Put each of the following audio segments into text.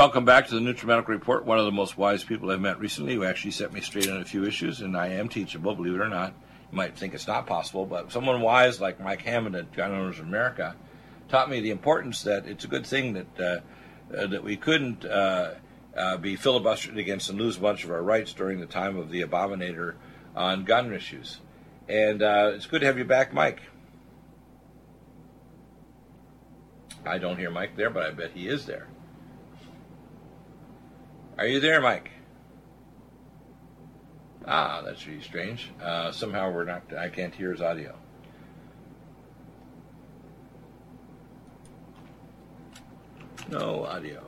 Welcome back to the NutriMedical Report. One of the most wise people I've met recently who actually set me straight on a few issues, and I am teachable, believe it or not. You might think it's not possible, but someone wise like Mike Hammond at Gun Owners of America taught me the importance that it's a good thing that uh, uh, that we couldn't uh, uh be filibustered against and lose a bunch of our rights during the time of the abominator on gun issues. And uh, it's good to have you back, Mike. I don't hear Mike there, but I bet he is there. Are you there, Mike? Ah, that's really strange. Uh, somehow we're not. I can't hear his audio. No audio.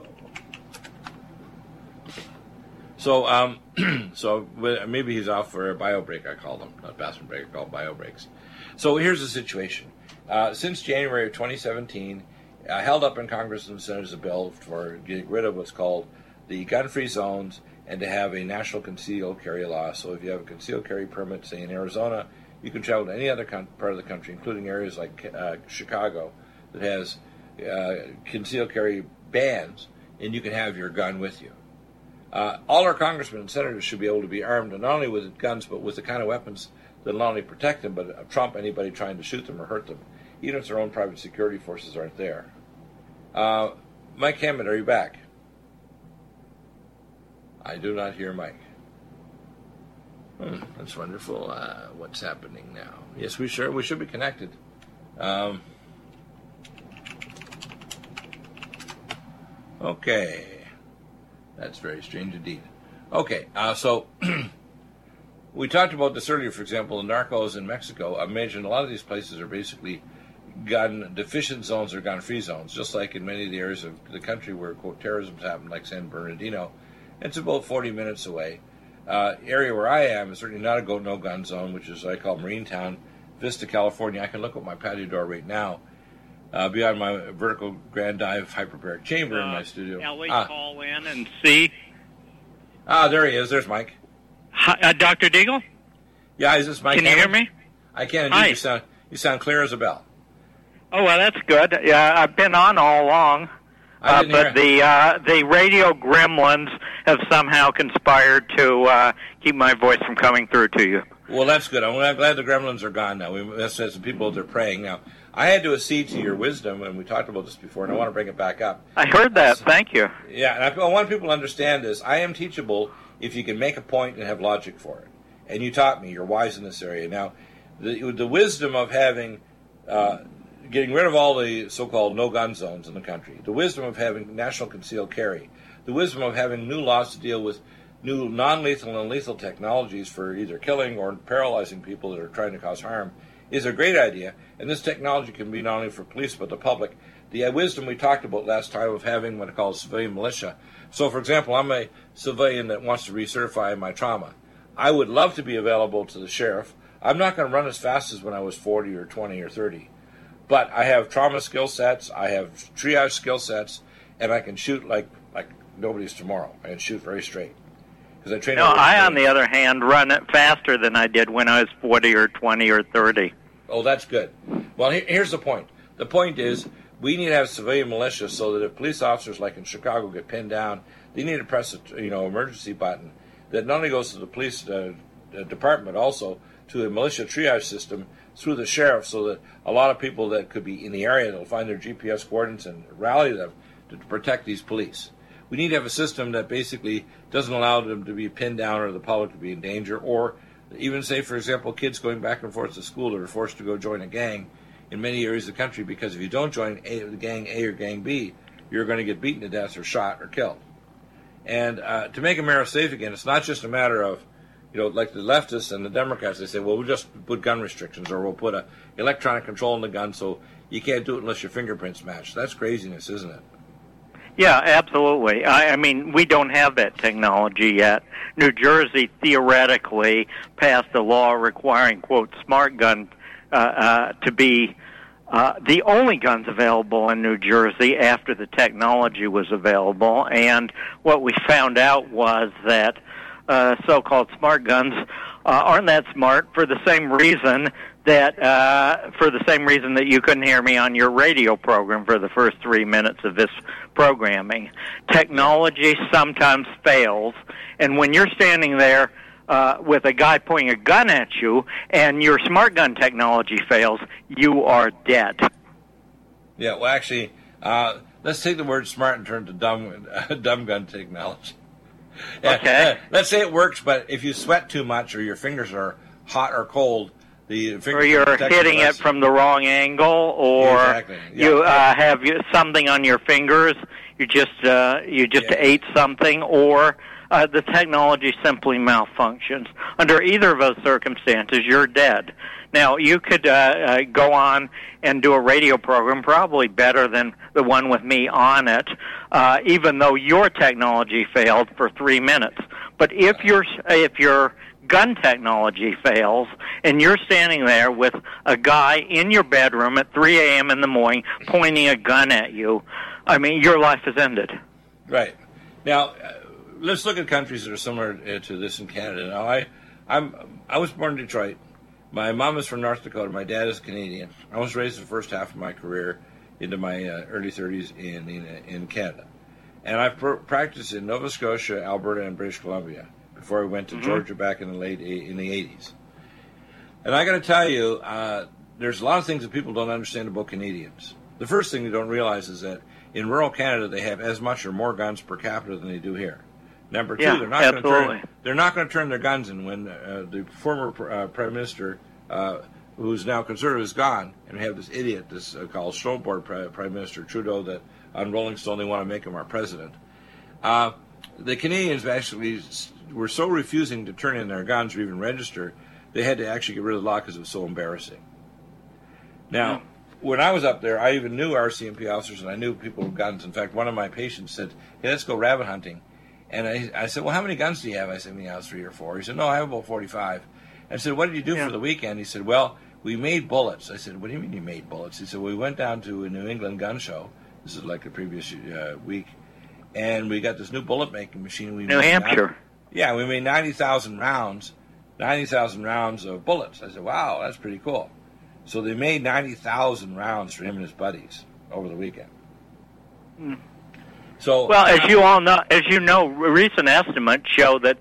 So, um, so maybe he's off for a bio break. I call them not bathroom break. I call bio breaks. So here's the situation. Uh, since January of 2017, uh, held up in Congress and Senate is a bill for getting rid of what's called the gun-free zones and to have a national concealed carry law. So if you have a concealed carry permit, say in Arizona, you can travel to any other con- part of the country, including areas like uh, Chicago that has uh, concealed carry bans, and you can have your gun with you. Uh, all our congressmen and senators should be able to be armed, not only with guns, but with the kind of weapons that not only protect them, but trump anybody trying to shoot them or hurt them even if their own private security forces aren't there. Uh, Mike Hammond, are you back? I do not hear Mike. Hmm, that's wonderful. Uh, what's happening now? Yes, we sure we should be connected. Um, okay, that's very strange indeed. Okay, uh, so we talked about this earlier. For example, the narcos in Mexico. I imagine a lot of these places are basically gun deficient zones or gun free zones, just like in many of the areas of the country where quote terrorism's happened, like San Bernardino. It's about 40 minutes away. Uh, area where I am is certainly not a go no gun zone, which is I call Marine Town, Vista, California. I can look at my patio door right now. Uh, beyond my vertical grand dive hyperbaric chamber uh, in my uh, studio. Ellie, ah. call in and see. Ah, there he is. There's Mike. Hi, uh, Dr. Deagle? Yeah, is this Mike? Can you hear me? I can. Hi. You sound, you sound clear as a bell. Oh well, that's good. Yeah, I've been on all along, uh, but the uh, the radio gremlins have somehow conspired to uh, keep my voice from coming through to you. Well, that's good. I'm glad the gremlins are gone now. We, that's as people they're praying now. I had to accede to your wisdom, and we talked about this before, and I want to bring it back up. I heard that. So, Thank you. Yeah, and I, I want people to understand this. I am teachable if you can make a point and have logic for it. And you taught me. You're wise in this area. Now, the, the wisdom of having uh, getting rid of all the so-called no-gun zones in the country, the wisdom of having national concealed carry, the wisdom of having new laws to deal with new non-lethal and lethal technologies for either killing or paralyzing people that are trying to cause harm is a great idea. And this technology can be not only for police but the public. The uh, wisdom we talked about last time of having what I call civilian militia. So, for example, I'm a civilian that wants to recertify my trauma. I would love to be available to the sheriff. I'm not going to run as fast as when I was 40 or 20 or 30. But I have trauma skill sets, I have triage skill sets, and I can shoot like like nobody's tomorrow. I can shoot very straight because I train. No, I, on the other hand, run it faster than I did when I was forty or twenty or thirty. Oh, that's good. Well, here's the point. The point is we need to have civilian militia so that if police officers like in Chicago get pinned down, they need to press a you know emergency button that not only goes to the police uh, department, also to a militia triage system through the sheriff so that a lot of people that could be in the area will find their GPS coordinates and rally them to protect these police. We need to have a system that basically doesn't allow them to be pinned down or the public to be in danger, or even say, for example, kids going back and forth to school that are forced to go join a gang in many areas of the country because if you don't join a, gang A or gang B, you're going to get beaten to death or shot or killed. And uh, to make America safe again, it's not just a matter of you know, like the leftists and the Democrats, they say, well, we'll just put gun restrictions or we'll put a electronic control on the gun so you can't do it unless your fingerprints match. That's craziness, isn't it? Yeah, absolutely. I, I mean, we don't have that technology yet. New Jersey theoretically passed a law requiring, quote, smart gun uh, uh, to be uh, the only guns available in New Jersey after the technology was available. And what we found out was that uh, so-called smart guns uh, aren't that smart for the same reason that uh, for the same reason that you couldn't hear me on your radio program for the first three minutes of this programming. Technology sometimes fails, and when you're standing there uh, with a guy pointing a gun at you and your smart gun technology fails, you are dead. Yeah, well, actually, uh, let's take the word smart and turn to dumb, dumb gun technology. Okay. let's say it works, but if you sweat too much or your fingers are hot or cold, the or you're hitting it from the wrong angle, or exactly. yeah. you uh, have something on your fingers. You just uh, you just Yeah. ate something, or uh, the technology simply malfunctions. Under either of those circumstances, you're dead. Now you could uh, uh, go on and do a radio program, probably better than the one with me on it, uh, even though your technology failed for three minutes. But if your if your gun technology fails and you're standing there with a guy in your bedroom at 3 a.m. in the morning pointing a gun at you, I mean, your life is ended. Right. Now, uh, let's look at countries that are similar uh, to this in Canada. Now, I, I'm, I was born in Detroit. My mom is from North Dakota. My dad is Canadian. I was raised the first half of my career into my uh, early 30s in, in, in Canada. And I've pr- practiced in Nova Scotia, Alberta, and British Columbia before I went to Georgia back in the late in the 80s. And I got to tell you, uh, there's a lot of things that people don't understand about Canadians. The first thing they don't realize is that in rural Canada they have as much or more guns per capita than they do here. Number two, Yeah, they're not going to turn they're not going to turn their guns in when uh, the former uh, prime minister, uh, who's now conservative, is gone, and we have this idiot, this uh, called Snowboard Prime, prime Minister Trudeau, that on Rolling Stone they want to make him our president. Uh, the Canadians actually were so refusing to turn in their guns or even register, they had to actually get rid of the law because it was so embarrassing. Now, when I was up there, I even knew RCMP officers and I knew people with guns. In fact, one of my patients said, "Hey, let's go rabbit hunting," and I, I said, "Well, how many guns do you have?" I said, "I have three or four. He said, "No, I have about 45. I said, "What did you do Yeah. for the weekend?" He said, "Well, we made bullets." I said, "What do you mean you made bullets?" He said, "We went down to a New England gun show. This is like the previous uh, week." And we got this new bullet making machine. We New Hampshire. yeah, we made 90,000 rounds, 90,000 rounds of bullets. I said, wow, that's pretty cool. So they made 90,000 rounds for him and his buddies over the weekend. So, Well, as you all know, as you know, recent estimates show that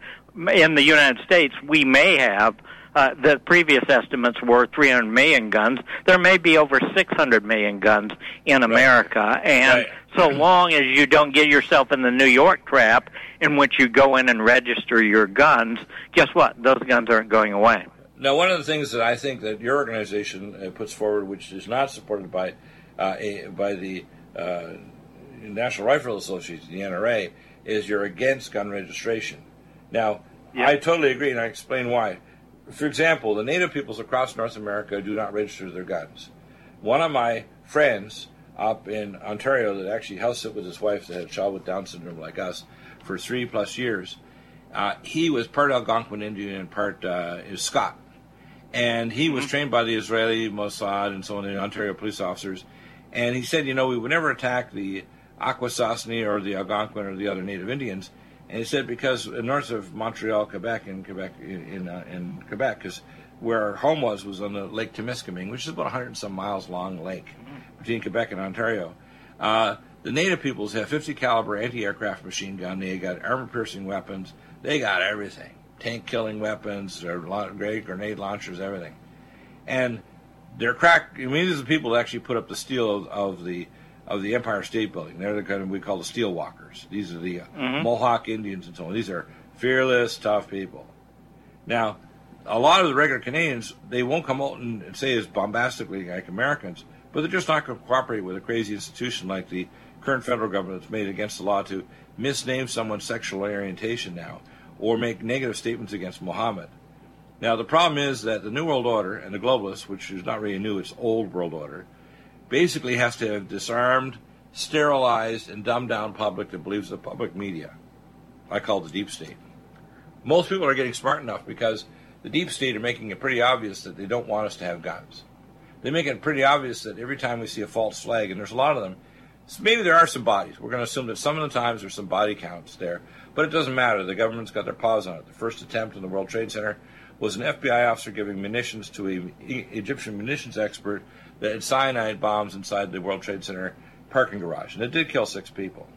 in the United States we may have. Uh, the previous estimates were 300 million guns. There may be over 600 million guns in America, and Right. so long as you don't get yourself in the New York trap, in which you go in and register your guns, guess what? Those guns aren't going away. Now, one of the things that I think that your organization uh, puts forward, which is not supported by uh, a, by the uh, National Rifle Association, the NRA, is you're against gun registration. Now, Yeah. I totally agree, and I explain why. For example, the Native peoples across North America do not register their guns. One of my friends up in Ontario that actually house sit with his wife that had a child with Down syndrome like us for three plus years, uh, he was part Algonquin Indian and part uh, is Scott and he was trained by the Israeli Mossad and so on, the Ontario police officers. And he said, you know, we would never attack the Akwesasne or the Algonquin or the other Native Indians. And he said because north of Montreal, Quebec, in Quebec, in uh, in Quebec, because where our home was was on the Lake Temiskaming, which is about 100 and some miles long lake between Quebec and Ontario. Uh, the native peoples have 50 caliber anti-aircraft machine gun. They got armor-piercing weapons. They got everything: tank-killing weapons, great grenade launchers, everything. And they're crack. I mean, these are the people that actually put up the steel of, of the of the Empire State Building. They're the kind of we call the steel walkers. These are the uh, Mohawk Indians and so on. These are fearless, tough people. Now, a lot of the regular Canadians, they won't come out and say as bombastically like Americans, but they're just not going to cooperate with a crazy institution like the current federal government that's made against the law to misname someone's sexual orientation now or make negative statements against Muhammad. Now, the problem is that the New World Order and the globalists, which is not really new, it's old world order, basically has to have disarmed, sterilized, and dumbed down public that believes the public media. I call it the deep state. Most people are getting smart enough because the deep state are making it pretty obvious that they don't want us to have guns. They make it pretty obvious that every time we see a false flag, and there's a lot of them, maybe there are some bodies. We're going to assume that some of the times there's some body counts there, but it doesn't matter. The government's got their paws on it. The first attempt in the World Trade Center was an FBI officer giving munitions to an Egyptian munitions expert that had cyanide bombs inside the World Trade Center parking garage, and it did kill six people.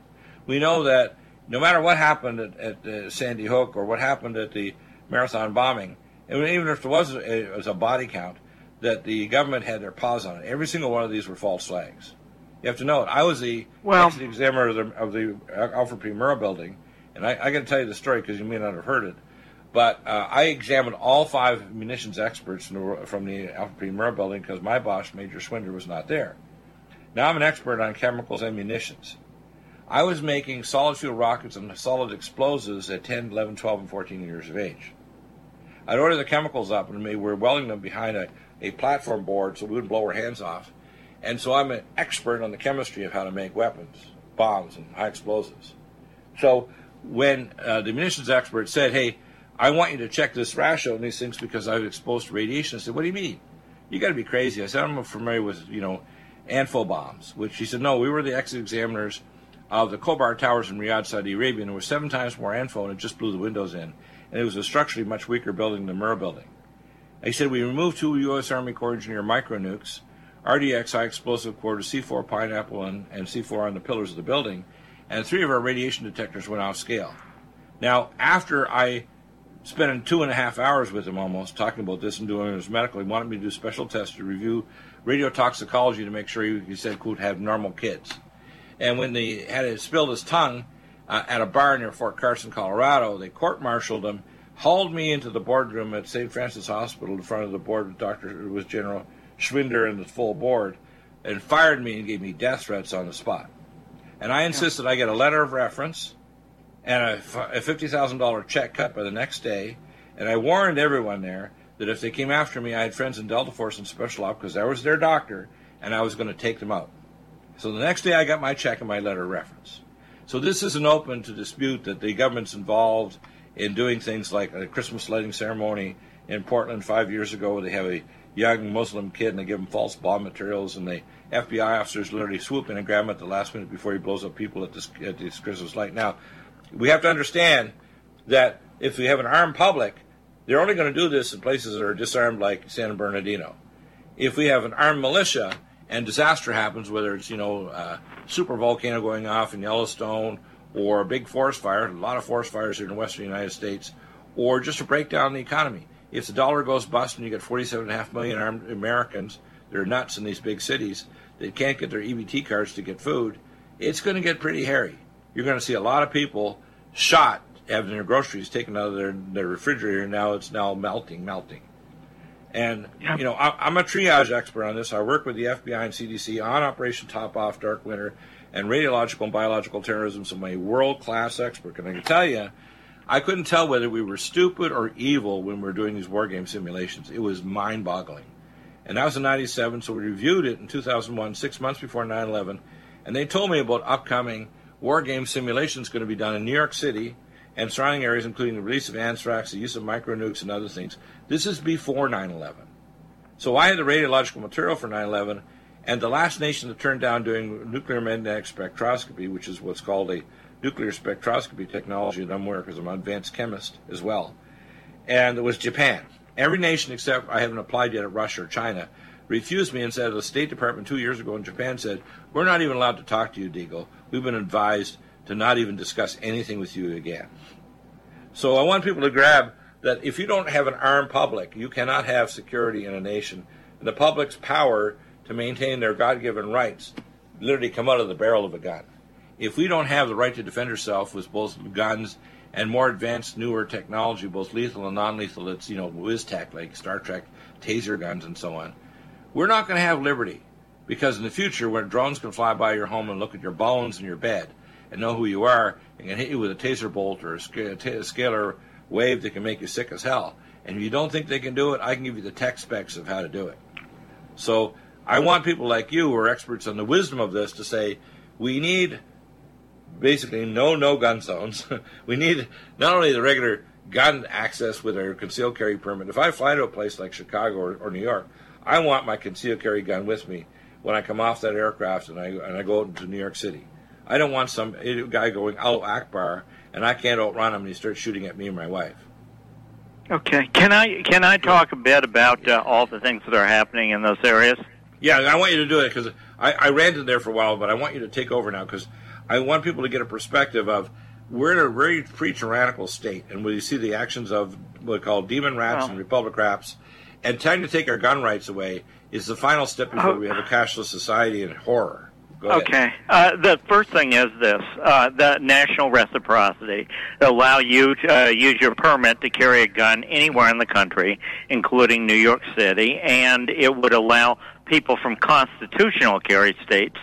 We know that no matter what happened at, at uh, Sandy Hook or what happened at the marathon bombing, and even if there was a, was a body count, that the government had their paws on it. Every single one of these were false flags. You have to know it. I was the well, examiner of the, of the Alfred P. Murrah building, and I, I got to tell you the story because you may not have heard it. But uh, I examined all five munitions experts from the Alfred P. Murrah building because my boss, Major Schwinder, was not there. Now I'm an expert on chemicals and munitions. I was making solid fuel rockets and solid explosives at 10, 11, 12, and 14 years of age. I'd order the chemicals up, and we were welding them behind a, a platform board so we wouldn't blow our hands off. And so I'm an expert on the chemistry of how to make weapons, bombs, and high explosives. So when uh, the munitions expert said, "Hey, I want you to check this ratio and these things because I was exposed to radiation," I said, "What do you mean? You got to be crazy." I said, "I'm familiar with you know, ANFO bombs," which he said, "No, we were the exit examiners." Of the Khobar Towers in Riyadh, Saudi Arabia, and there was seven times more ANFO, and it just blew the windows in. And it was a structurally much weaker building than the Murrah building. He said, We removed two U.S. Army Corps engineer micronukes, RDX high explosive to C4 Pineapple and, and C4 on the pillars of the building, and three of our radiation detectors went off scale. Now, after I spent two and a half hours with him almost talking about this and doing his medical, he wanted me to do special tests to review radiotoxicology to make sure he, he said, quote, have normal kids. And when they had it spilled his tongue uh, at a bar near Fort Carson, Colorado, they court martialed him hauled me into the boardroom at St. Francis Hospital in front of the board with Dr. was General Schwinder and the full board, and fired me and gave me death threats on the spot. And I insisted I get a letter of reference and a, a $50,000 check cut by the next day. And I warned everyone there that if they came after me, I had friends in Delta Force and Special Op because I was their doctor and I was going to take them out. So the next day I got my check and my letter of reference. So this isn't open to dispute that the government's involved in doing things like a Christmas lighting ceremony in Portland five years ago. Where they have a young Muslim kid and they give him false bomb materials, and the FBI officers literally swoop in and grab him at the last minute before he blows up people at this, at this Christmas light. Now, we have to understand that if we have an armed public, they're only going to do this in places that are disarmed, like San Bernardino. If we have an armed militia and disaster happens, whether it's you know a super volcano going off in Yellowstone or a big forest fire, a lot of forest fires here in the western United States, or just a breakdown in the economy. If the dollar goes bust and you get 47.5 million armed Americans that are nuts in these big cities that can't get their EBT cards to get food, it's going to get pretty hairy. You're going to see a lot of people shot having their groceries taken out of their, their refrigerator, and now it's now melting, melting. And, yeah. you know, I, am a triage expert on this. I work with the FBI and CDC on Operation Top Off Dark Winter and radiological and biological terrorism. So I'm a world class expert. And I can tell you, I couldn't tell whether we were stupid or evil when we were doing these war game simulations. It was mind boggling. And that was in 97, so we reviewed it in 2001, six months before 9 11. And they told me about upcoming war game simulations going to be done in New York City and surrounding areas, including the release of anthrax, the use of micro nukes, and other things. This is before 9 11. So I had the radiological material for 9 11, and the last nation to turn down doing nuclear magnetic spectroscopy, which is what's called a nuclear spectroscopy technology that I'm aware because I'm an advanced chemist as well, and it was Japan. Every nation except I haven't applied yet at Russia or China refused me and said the State Department two years ago in Japan said, We're not even allowed to talk to you, Deagle. We've been advised to not even discuss anything with you again. So I want people to grab that if you don't have an armed public, you cannot have security in a nation. And the public's power to maintain their God given rights literally come out of the barrel of a gun. If we don't have the right to defend ourselves with both guns and more advanced, newer technology, both lethal and non lethal, it's, you know, whiz tech like Star Trek taser guns and so on, we're not going to have liberty. Because in the future, when drones can fly by your home and look at your bones in your bed and know who you are and can hit you with a taser bolt or a scalar wave that can make you sick as hell, and if you don't think they can do it, I can give you the tech specs of how to do it. So I want people like you who are experts on the wisdom of this to say we need basically no no gun zones. we need not only the regular gun access with our concealed carry permit. If I fly to a place like Chicago or, or, New York, I want my concealed carry gun with me when I come off that aircraft and I and I go out into New York City. I don't want some guy going Allahu Akbar and I can't outrun him and he starts shooting at me and my wife. Okay. Can I can I talk a bit about uh, all the things that are happening in those areas? Yeah, I want you to do it because I, I ranted there for a while, but I want you to take over now because I want people to get a perspective of we're in a very pre-tyrannical state, and we see the actions of what we call demon rats and republic rats, and trying to take our gun rights away is the final step before oh. we have a cashless society and horror. Okay. Uh, the first thing is this: uh, the national reciprocity allow you to uh, use your permit to carry a gun anywhere in the country, including New York City, and it would allow people from constitutional carry states,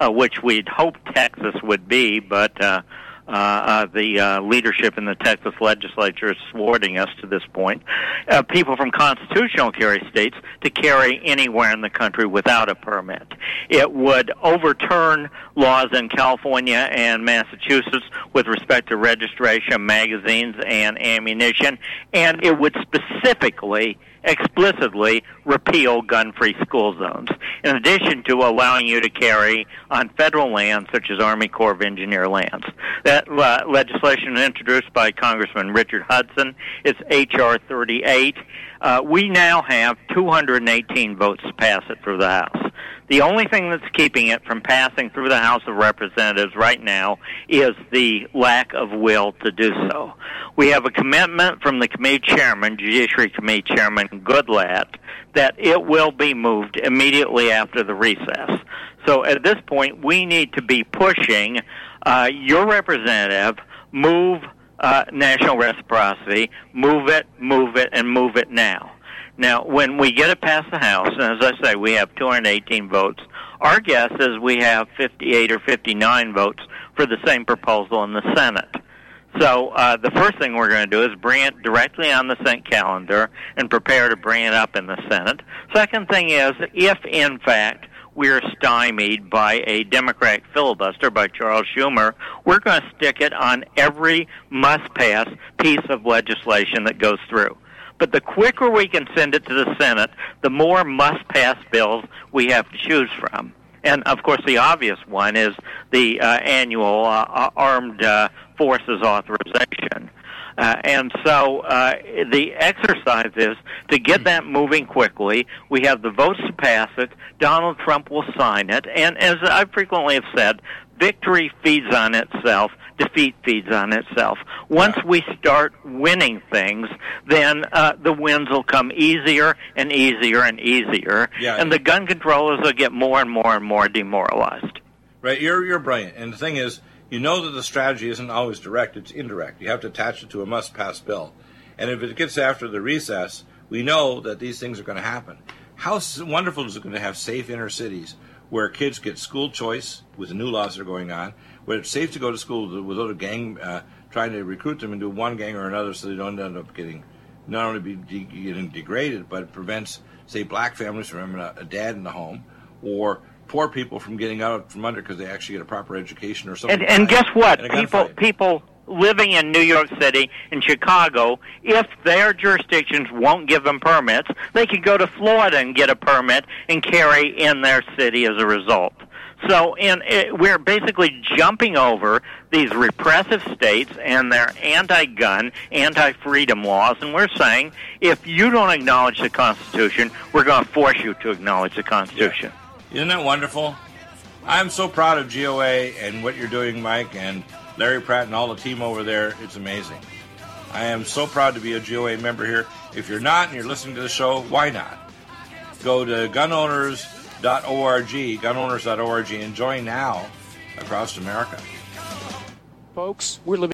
uh, which we'd hope Texas would be, but uh, uh, uh, the uh, leadership in the Texas legislature is thwarting us to this point. Uh, people from constitutional carry states to carry anywhere in the country without a permit. It would overturn laws in California and Massachusetts with respect to registration, magazines, and ammunition, and it would specifically explicitly repeal gun-free school zones, in addition to allowing you to carry on federal lands such as Army Corps of Engineer lands. That uh, legislation introduced by Congressman Richard Hudson. It's H.R. 38. Uh, we now have 218 votes to pass it through the House. The only thing that's keeping it from passing through the House of Representatives right now is the lack of will to do so. We have a commitment from the committee chairman, Judiciary Committee Chairman Goodlatte, that it will be moved immediately after the recess. So at this point, we need to be pushing uh, your representative move uh, national reciprocity, move it, move it, and move it now. Now, when we get it past the House, and as I say, we have 218 votes, our guess is we have 58 or 59 votes for the same proposal in the Senate. So uh, the first thing we're going to do is bring it directly on the Senate calendar and prepare to bring it up in the Senate. Second thing is, if in fact we're stymied by a Democratic filibuster by Charles Schumer, we're going to stick it on every must-pass piece of legislation that goes through. But the quicker we can send it to the Senate, the more must pass bills we have to choose from. And of course, the obvious one is the uh, annual uh, uh armed uh, forces authorization. Uh, and so uh, the exercise is to get that moving quickly. We have the votes to pass it. Donald Trump will sign it. And as I frequently have said, victory feeds on itself defeat feeds on itself. Once we start winning things, then uh, the wins will come easier and easier and easier, yeah. and the gun controllers will get more and more and more demoralized. Right, you're you're brilliant, and the thing is, you know that the strategy isn't always direct; it's indirect. You have to attach it to a must-pass bill, and if it gets after the recess, we know that these things are going to happen. How wonderful is it going to have safe inner cities where kids get school choice with the new laws that are going on, where it's safe to go to school without a gang uh, trying to recruit them into one gang or another so they don't end up getting not only be de- getting degraded, but it prevents, say, black families from having a, a dad in the home or poor people from getting out from under because they actually get a proper education or something. And, and guess what? People, people living in New York City and Chicago, if their jurisdictions won't give them permits, they could go to Florida and get a permit and carry in their city as a result. So, in, it, eh, we're basically jumping over these repressive states and their anti-gun, anti-freedom laws, and we're saying if you don't acknowledge the Constitution, we're going to force you to acknowledge the Constitution. Yeah. Isn't that wonderful? I'm so proud of GOA and what you're doing, Mike, and Larry Pratt and all the team over there. It's amazing. I am so proud to be a GOA member here. If you're not and you're listening to the show, why not? Go to gunowners.org, gunowners.org, and join now across America. Folks, we're living.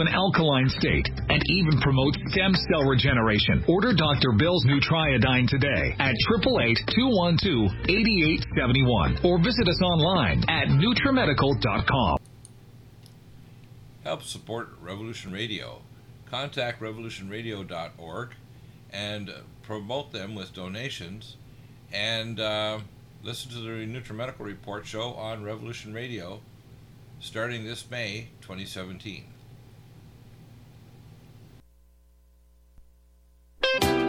an alkaline state, and even promotes stem cell regeneration. Order Dr. Bill's Nutriodine today at 888-212-8871 or visit us online at NutriMedical.com. Help support Revolution Radio. Contact revolutionradio.org and promote them with donations and uh, listen to the NutriMedical Report show on Revolution Radio starting this May 2017. Attention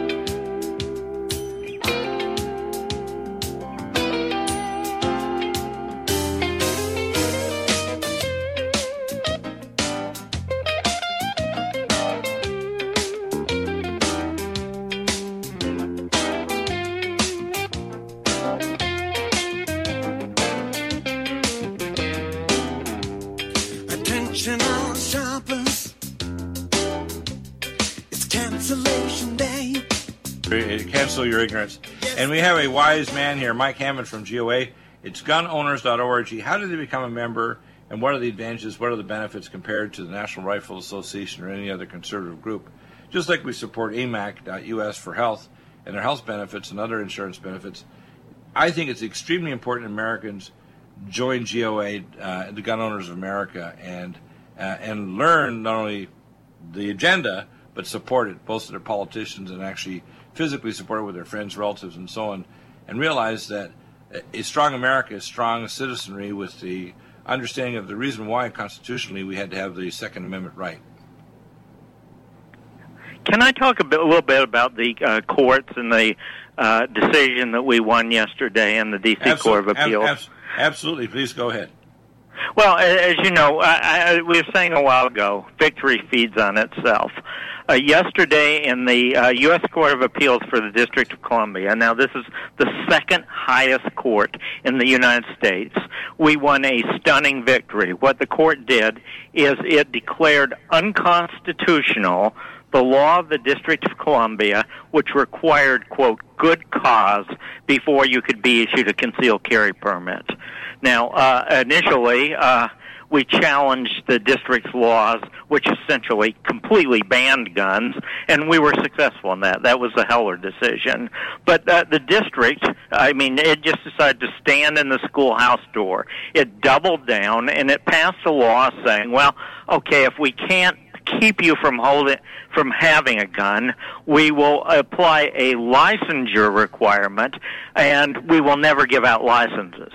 Cancel your ignorance. And we have a wise man here, Mike Hammond from GOA. It's gunowners.org. How do they become a member, and what are the advantages, what are the benefits compared to the National Rifle Association or any other conservative group? Just like we support AMAC.us for health and their health benefits and other insurance benefits, I think it's extremely important Americans join GOA, uh, the Gun Owners of America, and uh, and learn not only the agenda but support it, both their politicians and actually physically supported with their friends, relatives, and so on, and realize that a strong America is strong citizenry with the understanding of the reason why constitutionally we had to have the Second Amendment right. Can I talk a, bit, a little bit about the uh, courts and the uh, decision that we won yesterday in the D.C. Court of Appeals? Ab- absolutely. Please go ahead. Well, as you know, I, I, we were saying a while ago, victory feeds on itself. Uh, yesterday in the uh, U.S. Court of Appeals for the District of Columbia, now this is the second highest court in the United States, we won a stunning victory. What the court did is it declared unconstitutional the law of the District of Columbia, which required, quote, good cause before you could be issued a concealed carry permit. Now, uh, initially, uh, we challenged the district's laws, which essentially completely banned guns, and we were successful in that. That was the Heller decision. But uh, the district, I mean, it just decided to stand in the schoolhouse door. It doubled down, and it passed a law saying, well, okay, if we can't keep you from holding from having a gun. We will apply a licensure requirement, and we will never give out licenses.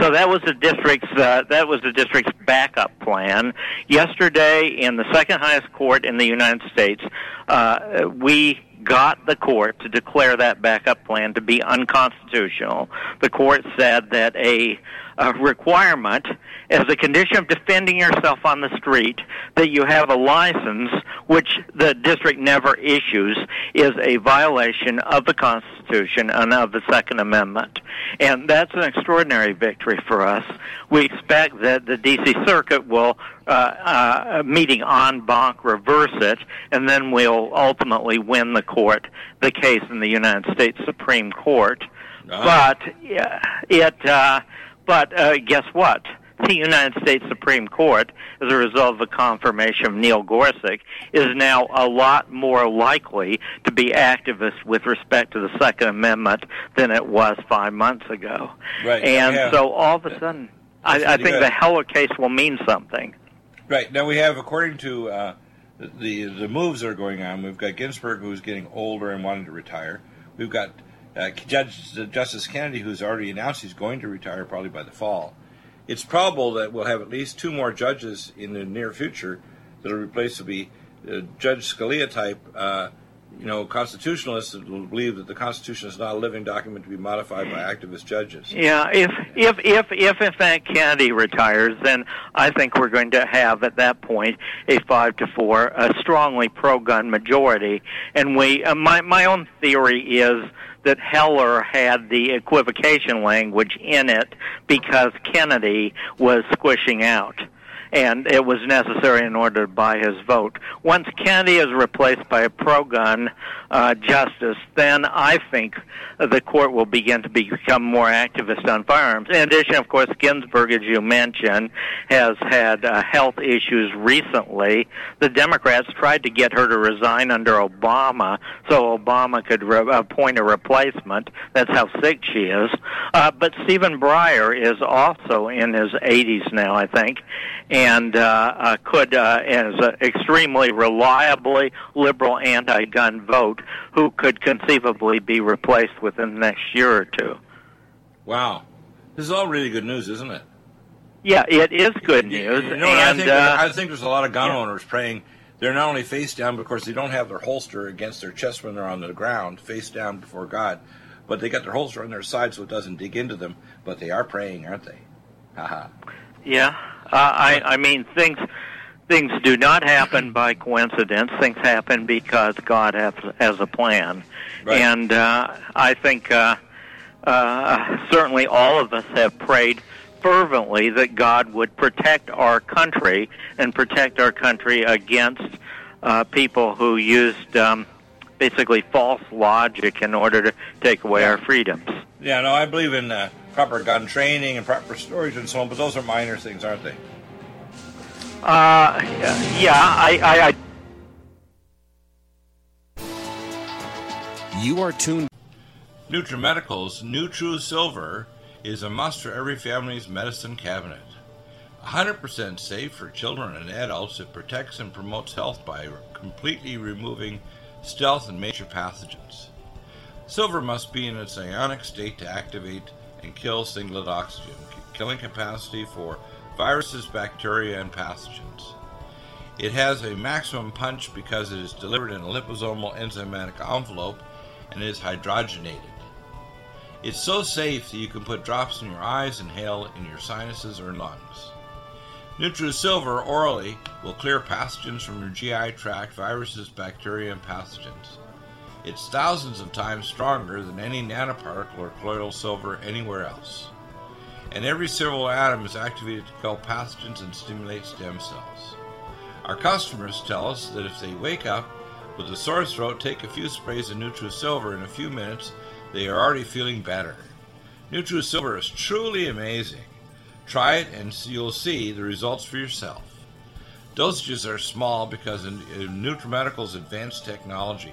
So that was the district's uh, that was the district's backup plan. Yesterday, in the second highest court in the United States, uh, we got the court to declare that backup plan to be unconstitutional. The court said that a, a requirement as a condition of defending yourself on the street that you have a license which the district never issues is a violation of the Constitution and of the Second Amendment. And that's an extraordinary victory for us. We expect that the D.C. Circuit will, uh, uh, meeting en banc, reverse it, and then we'll ultimately win the court, the case in the United States Supreme Court. But uh, it, uh, but uh, guess what? the United States Supreme Court, as a result of the confirmation of Neil Gorsuch, is now a lot more likely to be activist with respect to the Second Amendment than it was five months ago. Right. And Yeah. so all of a sudden, I, I think the Heller case will mean something. Right now, we have, according to uh, the the moves that are going on, we've got Ginsburg, who's getting older and wanting to retire. We've got uh, Judge Justice Kennedy, who's already announced he's going to retire probably by the fall. It's probable that we'll have at least two more judges in the near future that will replace be uh, Judge Scalia type, uh, you know, constitutionalists that will believe that the Constitution is not a living document to be modified by activist judges. Yeah, if if if if in fact Kennedy retires, then I think we're going to have at that point a five to four, a strongly pro-gun majority. And we, uh, my my own theory is that Heller had the equivocation language in it because Kennedy was squishing out. And it was necessary in order to buy his vote. Once Kennedy is replaced by a pro-gun uh, justice, then I think the court will begin to become more activist on firearms. In addition, of course, Ginsburg, as you mentioned, has had uh, health issues recently. The Democrats tried to get her to resign under Obama so Obama could re- appoint a replacement. That's how sick she is. Uh, but Stephen Breyer is also in his 80s now, I think, and uh, uh, could, uh, as an extremely reliably liberal anti-gun vote, who could conceivably be replaced within the next year or two. Wow, this is all really good news, isn't it? Yeah, it is good news. You know, what I and think uh, I think there's a lot of gun yeah. owners praying. They're not only face down, but of course they don't have their holster against their chest when they're on the ground, face down before God, but they got their holster on their side so it doesn't dig into them. But they are praying, aren't they? Haha. Yeah, I I mean things things do not happen by coincidence. Things happen because God has has a plan, Right. and uh, I think uh, uh, certainly all of us have prayed fervently that God would protect our country and protect our country against uh, people who used um, basically false logic in order to take away our freedoms. Yeah, no, I believe in uh, proper gun training and proper storage and so on, but those are minor things, aren't they? Uh, yeah, I, I, I You are tuned. NutriMedical's NutriSilver is a must for every family's medicine cabinet. 100% safe for children and adults, it protects and promotes health by completely removing stealth and major pathogens. Silver must be in its ionic state to activate and kill singlet oxygen, killing capacity for viruses, bacteria, and pathogens. It has a maximum punch because it is delivered in a liposomal enzymatic envelope and is hydrogenated. It's so safe that you can put drops in your eyes inhale in your sinuses or lungs. NutriSilver orally will clear pathogens from your GI tract, viruses, bacteria, and pathogens. It's thousands of times stronger than any nanoparticle or colloidal silver anywhere else. And every silver atom is activated to kill pathogens and stimulate stem cells. Our customers tell us that if they wake up with a sore throat, take a few sprays of NutriSilver in a few minutes, they are already feeling better. NutriSilver is truly amazing. Try it and you'll see the results for yourself. Dosages are small because of uh, NutriMedical's advanced technology,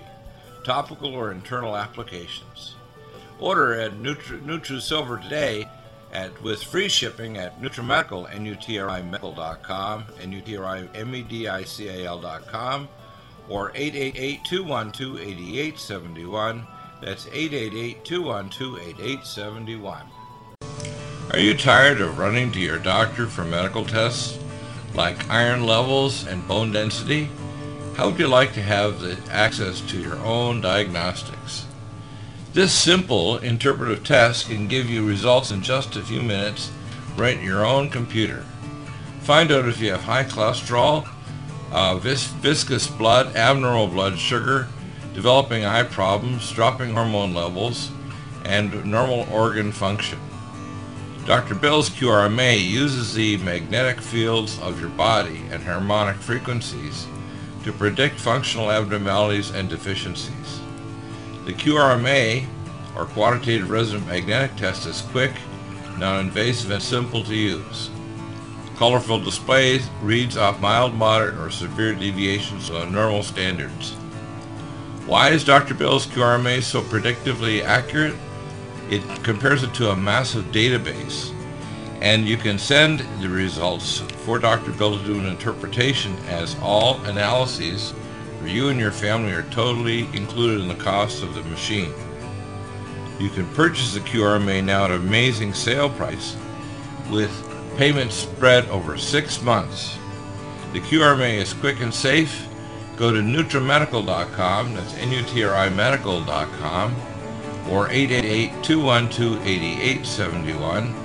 topical or internal applications. Order at Nutri, NutriSilver today at with free shipping at NutriMedical, N-U-T-R-I-Medical.com, N-U-T-R-I-M-E-D-I-C-A-L.com, or 888-212-8871. That's 888-212-8871. Are you tired of running to your doctor for medical tests like iron levels and bone density? How would you like to have the access to your own diagnostics? This simple interpretive test can give you results in just a few minutes right in your own computer. Find out if you have high cholesterol, uh, vis- viscous blood, abnormal blood sugar, developing eye problems, dropping hormone levels, and normal organ function. Dr. Bill's QRMA uses the magnetic fields of your body and harmonic frequencies to predict functional abnormalities and deficiencies. The QRMA, or Quantitative Resonant Magnetic Test, is quick, non-invasive, and simple to use. Colorful displays reads off mild, moderate, or severe deviations from normal standards. Why is Dr. Bill's QRMA so predictively accurate? It compares it to a massive database, and you can send the results for Dr. Bill to do an interpretation as all analyses for you and your family are totally included in the cost of the machine. You can purchase the QRMA now at an amazing sale price with payments spread over six months. The QRMA is quick and safe. Go to NutriMedical.com, that's N-U-T-R-I Medical.com, or 888-212-8871.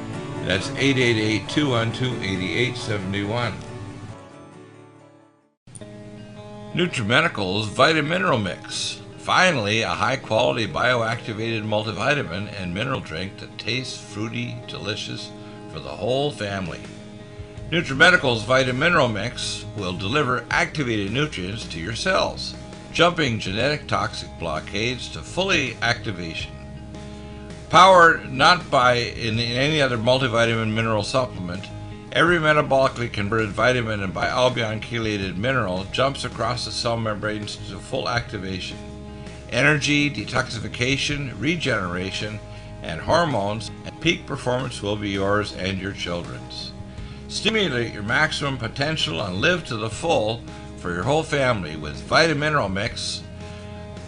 That's 888-212-8871. NutriMedical's Vitamineral Mix. Finally, a high-quality bioactivated multivitamin and mineral drink that tastes fruity, delicious for the whole family. NutriMedical's Vitamineral Mix will deliver activated nutrients to your cells, jumping genetic toxic blockades to fully activation. Powered not by in, any other multivitamin mineral supplement, every metabolically converted vitamin and bialbion chelated mineral jumps across the cell membranes to full activation. Energy, detoxification, regeneration, and hormones and peak performance will be yours and your children's. Stimulate your maximum potential and live to the full for your whole family with Vitamineral Mix.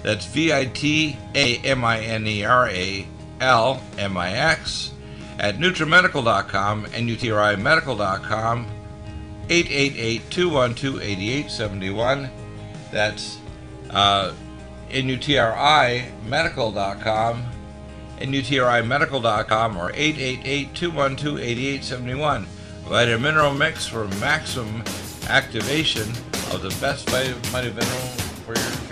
That's V I T A M I N E R A L M I X at NutriMedical.com, N-U-T-R-I Medical.com, 888-212-8871. That's uh, N-U-T-R-I Medical.com, N-U-T-R-I Medical.com, or 888-212-8871. Vitamin Mineral Mix for maximum activation of the best vitamin mineral for your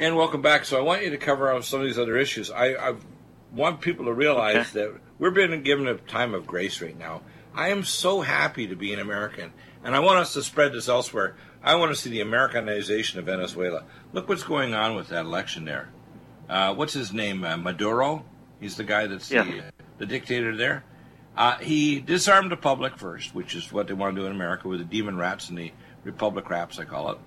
And welcome back. So I want you to cover on some of these other issues. I, I want people to realize that we're being given a time of grace right now. I am so happy to be an American, and I want us to spread this elsewhere. I want to see the Americanization of Venezuela. Look what's going on with that election there. Uh, what's his name? Uh, Maduro. He's the guy that's Yeah. the, the dictator there. Uh, he disarmed the public first, which is what they want to do in America with the demon rats and the republic rats, I call it.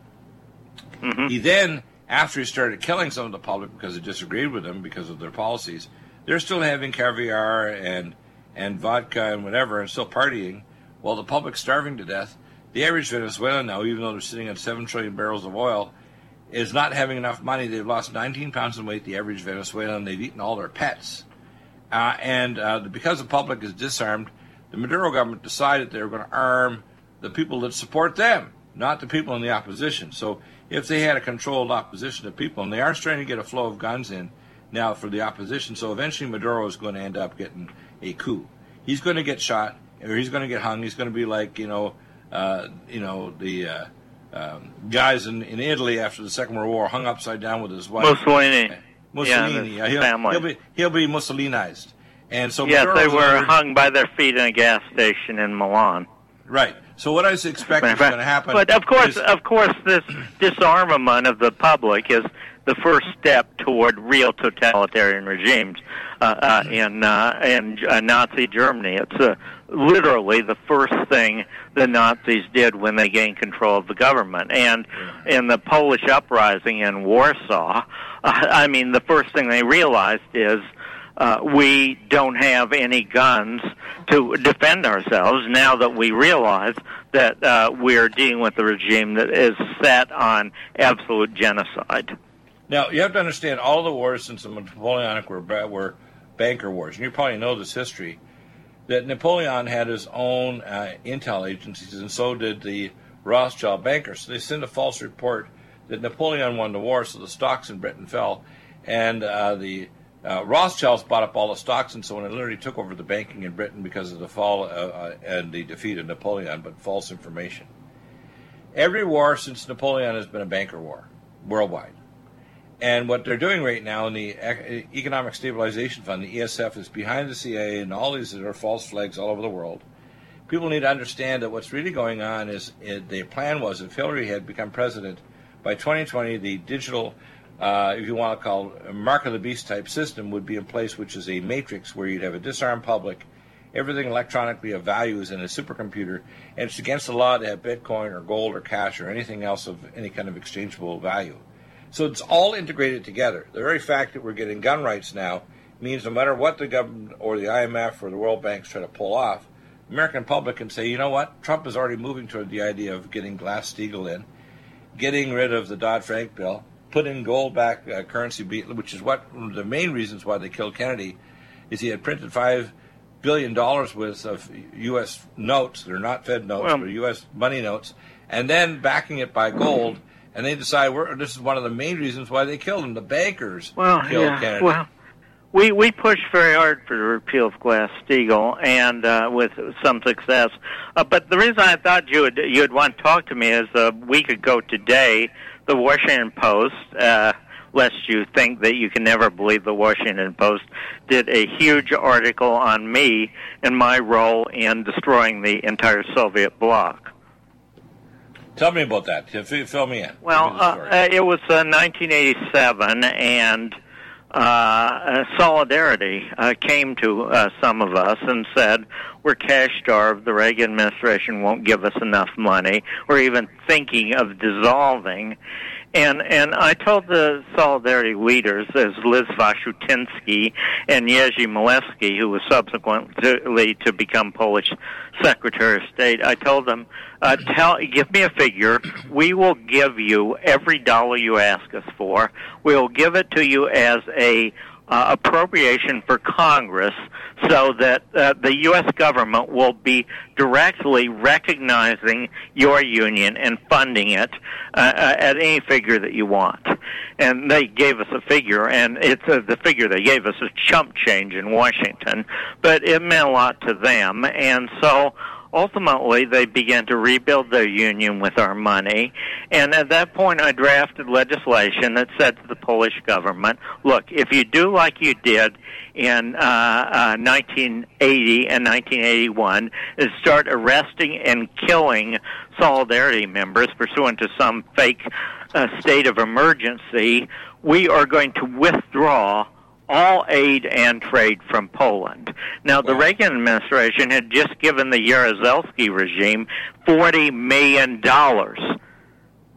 He then, after he started killing some of the public because they disagreed with him because of their policies, they're still having caviar and and vodka and whatever and still partying while the public's starving to death. The average Venezuelan now, even though they're sitting on seven trillion barrels of oil, is not having enough money. They've lost 19 pounds in weight. The average Venezuelan, they've eaten all their pets, uh, and uh, because the public is disarmed, the Maduro government decided they were going to arm the people that support them, not the people in the opposition. So if they had a controlled opposition of people, and they are starting to get a flow of guns in now for the opposition, so eventually Maduro is going to end up getting a coup. He's going to get shot, or he's going to get hung. He's going to be like you know, uh, you know the uh, um, guys in, in Italy after the Second World War hung upside down with his wife. Mussolini. Mussolini. Yeah, he'll, family. he'll be he'll be Mussolinized, and so yes, Maduro's they were already- hung by their feet in a gas station in Milan. right. So what I expect is going to happen. But of course, is- of course, this disarmament of the public is the first step toward real totalitarian regimes uh, uh, in uh, in uh, Nazi Germany. It's uh, literally the first thing the Nazis did when they gained control of the government. And in the Polish uprising in Warsaw, uh, I mean, the first thing they realized is uh, we don't have any guns to defend ourselves now that we realize that uh, we're dealing with a regime that is set on absolute genocide. Now, you have to understand all the wars since the Napoleonic were, were banker wars. And you probably know this history that Napoleon had his own uh, intel agencies, and so did the Rothschild bankers. So they sent a false report that Napoleon won the war, so the stocks in Britain fell. And uh, the uh, Rothschilds bought up all the stocks, and so on, and literally took over the banking in Britain because of the fall uh, uh, and the defeat of Napoleon, but false information. Every war since Napoleon has been a banker war, worldwide. And what they're doing right now in the Economic Stabilization Fund, the ESF, is behind the CIA and all these that are false flags all over the world. People need to understand that what's really going on is it, the plan was if Hillary had become president by 2020, the digital, uh, if you want to call it, mark of the beast type system would be in place, which is a matrix where you'd have a disarmed public. Everything electronically of value is in a supercomputer, and it's against the law to have Bitcoin or gold or cash or anything else of any kind of exchangeable value. So it's all integrated together. The very fact that we're getting gun rights now means no matter what the government or the IMF or the World Banks try to pull off, the American public can say, you know what, Trump is already moving toward the idea of getting Glass-Steagall in, getting rid of the Dodd-Frank bill, putting gold back uh, currency, which is what one of the main reasons why they killed Kennedy, is he had printed five billion dollars worth of U.S. notes. They're not Fed notes, Well- but U.S. money notes, and then backing it by gold. And they decide we're, this is one of the main reasons why they killed him. The bankers Well, killed yeah. Kennedy. Well, we we pushed very hard for the repeal of Glass Steagall, and uh, with some success. Uh, but the reason I thought you would you would want to talk to me is a week ago today, the Washington Post. Uh, Lest you think that you can never believe the Washington Post did a huge article on me and my role in destroying the entire Soviet bloc. Tell me about that. Fill me in. Well, me uh, uh, it was uh, 1987, and uh, uh, Solidarity uh, came to uh, some of us and said, "We're cash starved. The Reagan administration won't give us enough money. We're even thinking of dissolving." And and I told the Solidarity leaders, as Liz Vashutinsky and Jerzy Milewski, who was subsequently to become Polish Secretary of State, I told them, uh, tell, give me a figure. We will give you every dollar you ask us for. We'll give it to you as a uh, appropriation for Congress so that uh, the U.S. government will be directly recognizing your union and funding it uh, uh, at any figure that you want. And they gave us a figure, and it's uh, the figure they gave us is chump change in Washington, but it meant a lot to them, and so ultimately they began to rebuild their union with our money. And at that point, I drafted legislation that said to the Polish government, look, if you do like you did in uh, uh, 1980 and 1981, is start arresting and killing Solidarity members pursuant to some fake uh, state of emergency, we are going to withdraw all aid and trade from Poland. Now, the Reagan administration had just given the Jaruzelski regime $40 million.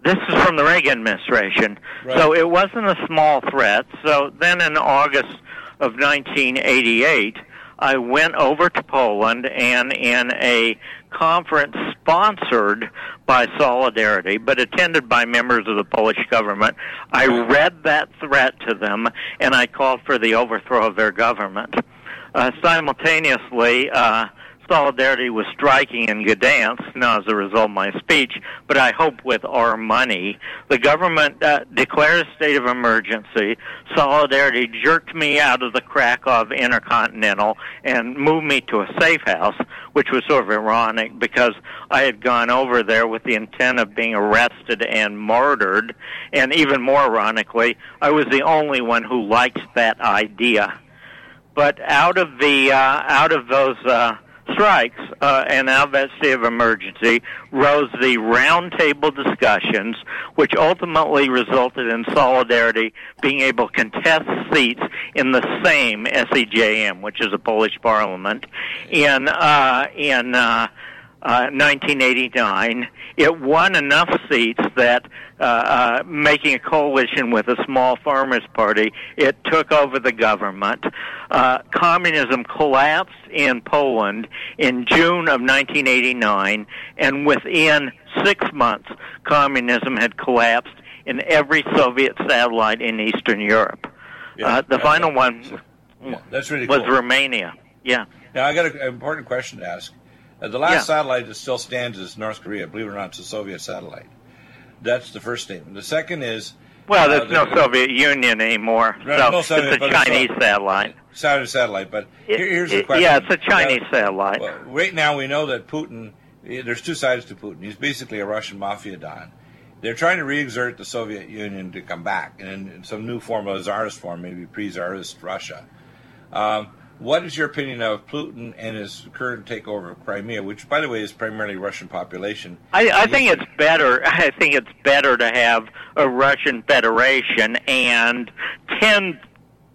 This is from the Reagan administration. So it wasn't a small threat. So then in August of 1988, I went over to Poland and in a conference sponsored by Solidarity, but attended by members of the Polish government, I read that threat to them and I called for the overthrow of their government. Uh, simultaneously, uh, Solidarity was striking in Gdansk, now as a result of my speech, but I hope with our money. The government uh, declared a state of emergency. Solidarity jerked me out of the Krakow Intercontinental and moved me to a safe house, which was sort of ironic because I had gone over there with the intent of being arrested and martyred, and even more ironically, I was the only one who liked that idea. But out of the uh, out of those uh, strikes uh, that state of emergency rose the roundtable discussions, which ultimately resulted in Solidarity being able to contest seats in the same SEJM, which is a Polish parliament, in uh, in. Uh, uh, 1989, it won enough seats that, uh, uh, making a coalition with a small farmers' party, it took over the government. Uh, communism collapsed in Poland in June of 1989, and within six months, communism had collapsed in every Soviet satellite in Eastern Europe. Yeah, uh, the final yeah. one Yeah, that's really was cool. Romania. Yeah. Now I got a- an important question to ask. Uh, the last Yeah. satellite that still stands is North Korea. Believe it or not, it's a Soviet satellite. That's the first statement. The second is Well, uh, there's no the- Soviet Union anymore, Right, so no Soviet, it's a but it's Chinese satellite. Saudi satellite. But It- here, here's the it- question. yeah, it's a Chinese Uh, satellite. Well, right now we know that Putin. eh, There's two sides to Putin. He's basically a Russian mafia don. They're trying to re-exert the Soviet Union to come back in, in some new form, of a czarist form, maybe pre-czarist Russia. Um, what is your opinion of Putin and his current takeover of Crimea, which, by the way, is primarily Russian population? I, I think it's better. I think it's better to have a Russian Federation and ten,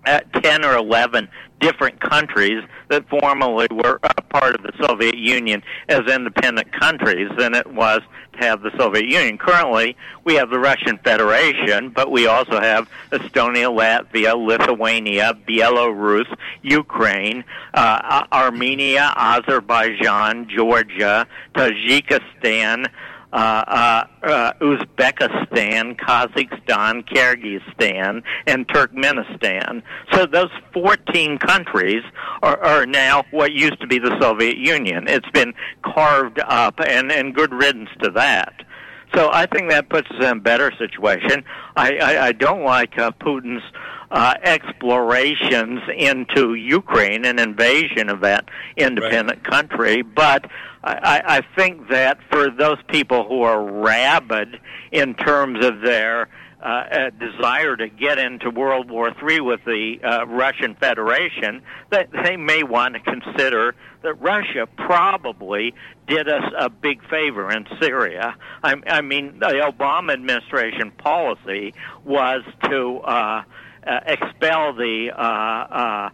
10 or eleven different countries that formerly were a part of the Soviet Union as independent countries than it was to have the Soviet Union. Currently, we have the Russian Federation, but we also have Estonia, Latvia, Lithuania, Belarus, Ukraine, uh, Armenia, Azerbaijan, Georgia, Tajikistan, uh, uh, uh, Uzbekistan, Kazakhstan, Kyrgyzstan, and Turkmenistan. So those 14 countries are, are now what used to be the Soviet Union. It's been carved up, and, and good riddance to that. So I think that puts us in a better situation. I, I, I don't like uh, Putin's uh, explorations into Ukraine and invasion of that independent country, but I, I I think that for those people who are rabid in terms of their uh, desire to get into World War III with the uh, Russian Federation, that they may want to consider that Russia probably did us a big favor in Syria. I, I mean, the Obama administration policy was to uh, uh, expel the uh, uh,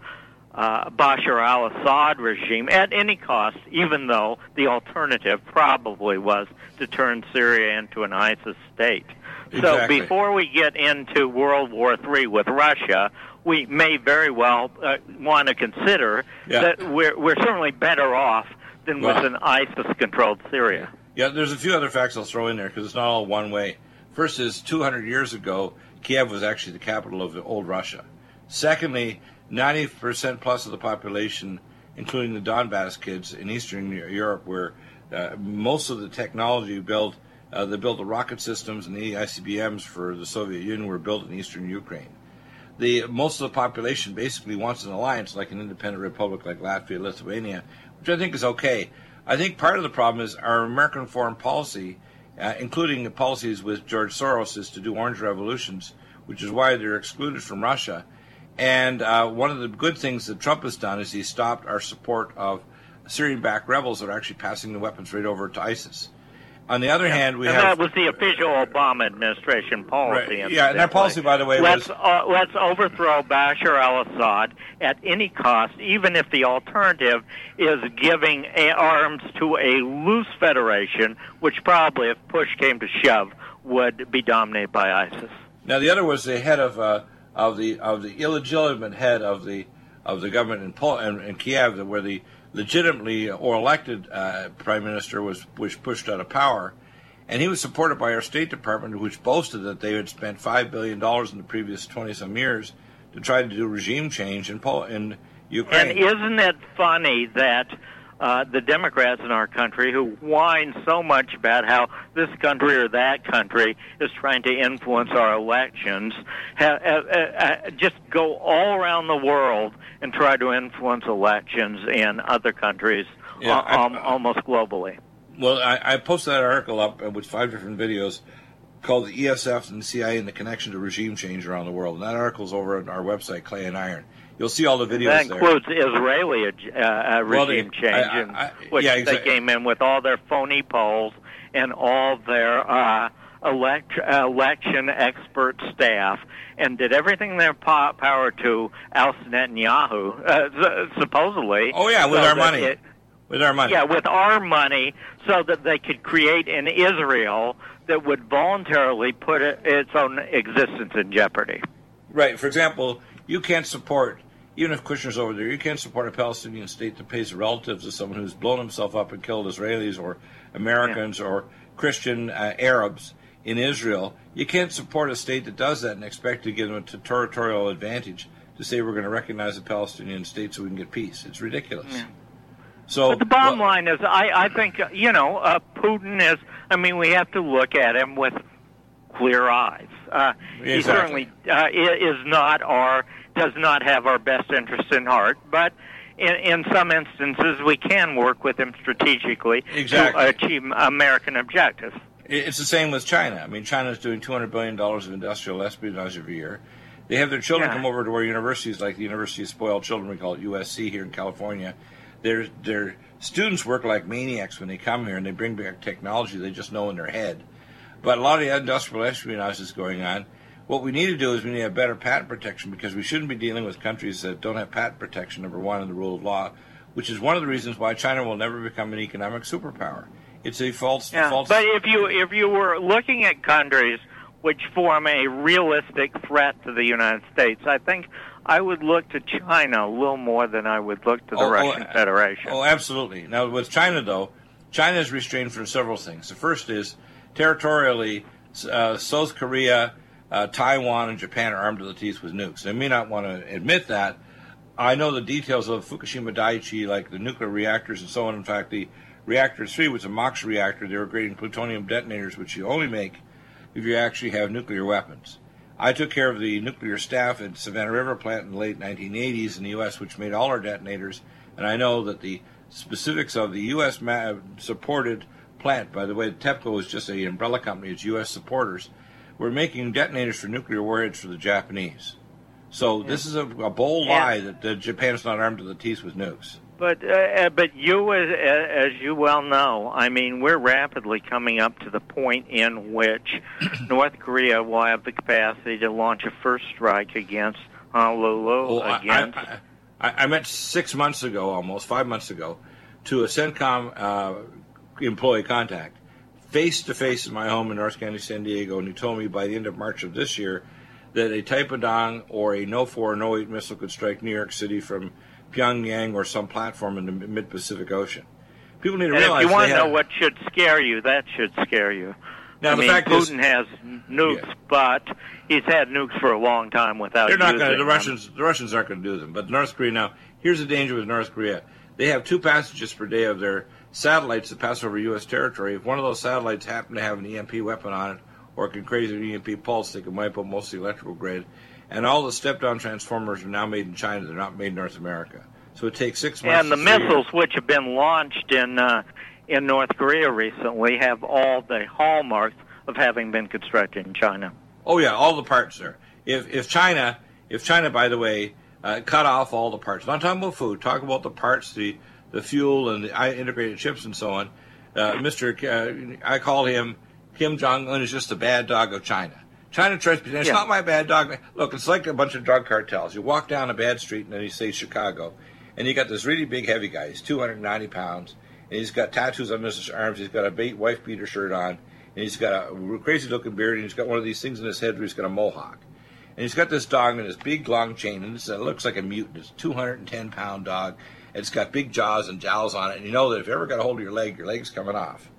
uh, Bashar al-Assad regime at any cost, even though the alternative probably was to turn Syria into an ISIS state. So before we get into World War III with Russia, we may very well uh, want to consider Yeah. that we're, we're certainly better off than Well- with an ISIS-controlled Syria. Yeah, there's a few other facts I'll throw in there because it's not all one way. First is 200 years ago, Kiev was actually the capital of the old Russia. Secondly, 90% plus of the population, including the Donbass kids in Eastern Europe, where uh, most of the technology built, uh, they built the rocket systems and the ICBMs for the Soviet Union were built in Eastern Ukraine. The most of the population basically wants an alliance, like an independent republic like Latvia, Lithuania, which I think is okay. I think part of the problem is our American foreign policy, uh, including the policies with George Soros, is to do orange revolutions, which is why they're excluded from Russia. And uh, one of the good things that Trump has done is he stopped our support of Syrian-backed rebels that are actually passing the weapons right over to ISIS. On the other hand, we and have that was the official Obama administration policy. Right. Yeah, and that policy, by the way, let's was- uh, let's overthrow Bashar al-Assad at any cost, even if the alternative is giving a- arms to a loose federation, which probably, if push came to shove, would be dominated by ISIS. Now the other was the head of uh, of the of the illegitimate head of the of the government in Pol- in, in Kiev, where the legitimately or elected uh, prime minister was was pushed out of power, and he was supported by our State Department, which boasted that they had spent five billion dollars in the previous twenty some years to try to do regime change in Pol- in Ukraine. And isn't it funny that uh, the Democrats in our country, who whine so much about how this country or that country is trying to influence our elections, ha- ha- uh, just go all around the world and try to influence elections in other countries, Yeah, al- I- um, almost globally. Well, I, I posted that article up uh, with five different videos called the ESF and the CIA and the connection to regime change around the world. And that article's over on our website, Clay and Iron. You'll see all the videos That there. includes Israeli uh, uh, Well, they- regime change, I- I- I- which yeah, they came in with all their phony polls and all their uh, elect, election expert staff and did everything in their power to oust Netanyahu, uh, supposedly. Oh, yeah, with so our money. it- With our money. yeah, with our money, so that they could create an Israel that would voluntarily put it, its own existence in jeopardy. Right. For example, you can't support, even if Kushner's over there, you can't support a Palestinian state that pays relatives of someone who's blown himself up and killed Israelis or Americans or Christian uh, Arabs in Israel. You can't support a state that does that and expect to give them a territorial advantage to say we're going to recognize a Palestinian state so we can get peace. It's ridiculous. So But the bottom well, line is, I, I think, uh, you know, uh, Putin is, I mean, we have to look at him with clear eyes. Uh, He certainly uh, is not our, does not have our best interest in heart, but in, in some instances we can work with him strategically Exactly. to achieve American objectives. It's the same with China. I mean, China's doing $200 billion of industrial espionage every year. They have their children Yeah. come over to our universities, like the University of Spoiled Children, we call it USC here in California. Their, their students work like maniacs when they come here and they bring back technology they just know in their head. But a lot of the industrial espionage is going on. What we need to do is we need to have better patent protection because we shouldn't be dealing with countries that don't have patent protection, number one, and the rule of law, which is one of the reasons why China will never become an economic superpower. It's a false, Yeah, false. but if you if you were looking at countries which form a realistic threat to the United States, I think I would look to China a little more than I would look to the Oh, oh, Russian uh, Federation. Oh, absolutely. Now, with China, though, China is restrained from several things. The first is territorially, uh, South Korea, uh, Taiwan, and Japan are armed to the teeth with nukes. They may not want to admit that. I know the details of Fukushima Daiichi, like the nuclear reactors and so on. In fact, the reactor 3 was a MOX reactor. They were creating plutonium detonators, which you only make if you actually have nuclear weapons. I took care of the nuclear staff at Savannah River plant in the late 1980s in the U.S., which made all our detonators, and I know that the specifics of the U.S. Ma- supported plant, by the way, TEPCO is just a umbrella company, it's U.S. supporters, we're making detonators for nuclear warheads for the Japanese. So this is a, a bold Yeah. lie that, that is not armed to the teeth with nukes. But uh, uh, but you, as, as you well know, I mean, we're rapidly coming up to the point in which North Korea will have the capacity to launch a first strike against Honolulu, Well, I, against I, I, I met six months ago, almost five months ago, to a CENTCOM uh, employee contact, face to face in my home in North County, San Diego, and he told me by the end of March of this year that a Taepodong or a No 4 No 8 missile could strike New York City from Pyongyang or some platform in the mid Pacific Ocean. People need to And realize if you want to know what should scare you, that should scare you. Now, I the mean, fact is- Putin has nukes, Yeah. but he's had nukes for a long time without. They're not using going. The them. Russians. The Russians aren't going to do them. But North Korea now. Here's the danger with North Korea. They have two passages per day of their satellites that pass over U.S. territory. If one of those satellites happen to have an EMP weapon on it, or can create an EMP pulse, they can wipe out most of the electrical grid. And all the step-down transformers are now made in China. They're not made in North America. So it takes six months. And the missiles which have been launched in uh, in North Korea recently have all the hallmarks of having been constructed in China. Oh yeah, all the parts there. If if China, if China, by the way, uh, cut off all the parts. Not talking about food. Talk about the parts, the the fuel and the integrated chips and so on. Uh, Mr. K- Uh, I call him Kim Jong Un is just a bad dog of China. China tries to. It's Yeah. not my bad dog. Look, it's like a bunch of drug cartels. You walk down a bad street and then you say Chicago, and you got this really big heavy guy. He's 290 pounds, and he's got tattoos on his arms. He's got a bait, wife beater shirt on, and he's got a crazy looking beard, and he's got one of these things in his head where he's got a mohawk. And he's got this dog and this big long chain, and it looks like a mutant. It's a 210 pound dog. And it's got big jaws and jowls on it, and you know that if you ever got a hold of your leg, your leg's coming off.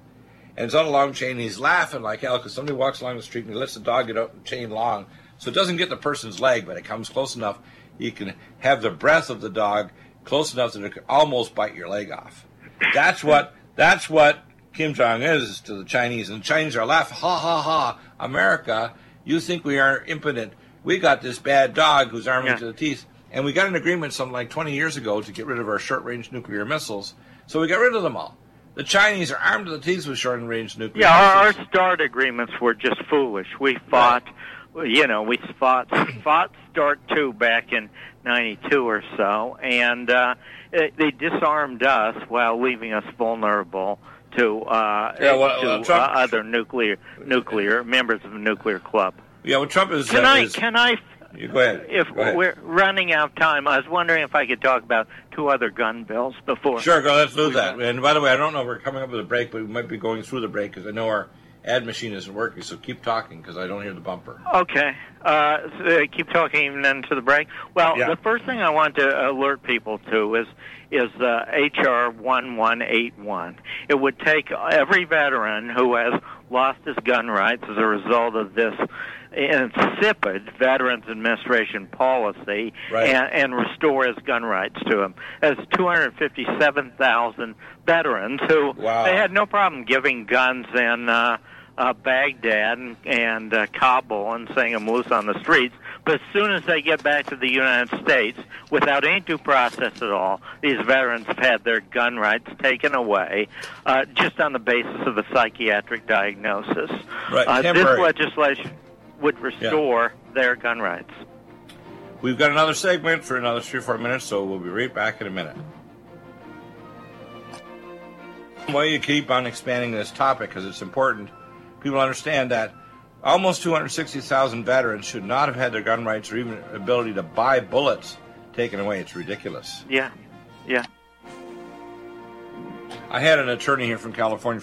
And it's on a long chain, and he's laughing like hell because somebody walks along the street and he lets the dog get out the chain long, so it doesn't get the person's leg, but it comes close enough you can have the breath of the dog close enough that it could almost bite your leg off. That's what that's what Kim Jong is to the Chinese, and the Chinese are laughing, ha ha ha! America, you think we are impotent? We got this bad dog who's armed Yeah. to the teeth, and we got an agreement something like 20 years ago to get rid of our short-range nuclear missiles. So we got rid of them all. The Chinese are armed to the teeth with short range nuclear. Yeah, our, our. START agreements were just foolish. We fought, you know, we fought fought START two back in '92 or so, and uh, they disarmed us while leaving us vulnerable to uh, Yeah, well, to uh, Trump- uh, other nuclear nuclear members of the nuclear club. yeah, well, Trump is. Can uh, I is- can I you go ahead. if Go ahead. we're running out of time, I was wondering if I could talk about two other gun bills before. Sure, go. Let's do that. And by the way, I don't know if we're coming up with a break, but we might be going through the break because I know our ad machine isn't working. So keep talking because I don't hear the bumper. Okay. Uh, so, uh, keep talking even into the break. Well, Yeah. the first thing I want to alert people to is is uh, HR one one eight one. It would take every veteran who has lost his gun rights as a result of this insipid Veterans Administration policy Right. and, and restore his gun rights to him. As 257,000 veterans who Wow. they had no problem giving guns in uh, uh, Baghdad and, and uh, Kabul and setting them loose on the streets. But as soon as they get back to the United States, without any due process at all, these veterans have had their gun rights taken away uh, just on the basis of a psychiatric diagnosis. Right, Uh, this legislation would restore their gun rights. We've got another segment for another three or four minutes, so we'll be right back in a minute. Why you keep on expanding this topic because it's important. People understand that almost 260,000 veterans should not have had their gun rights or even ability to buy bullets taken away. It's ridiculous. Yeah, yeah. I had an attorney here from California.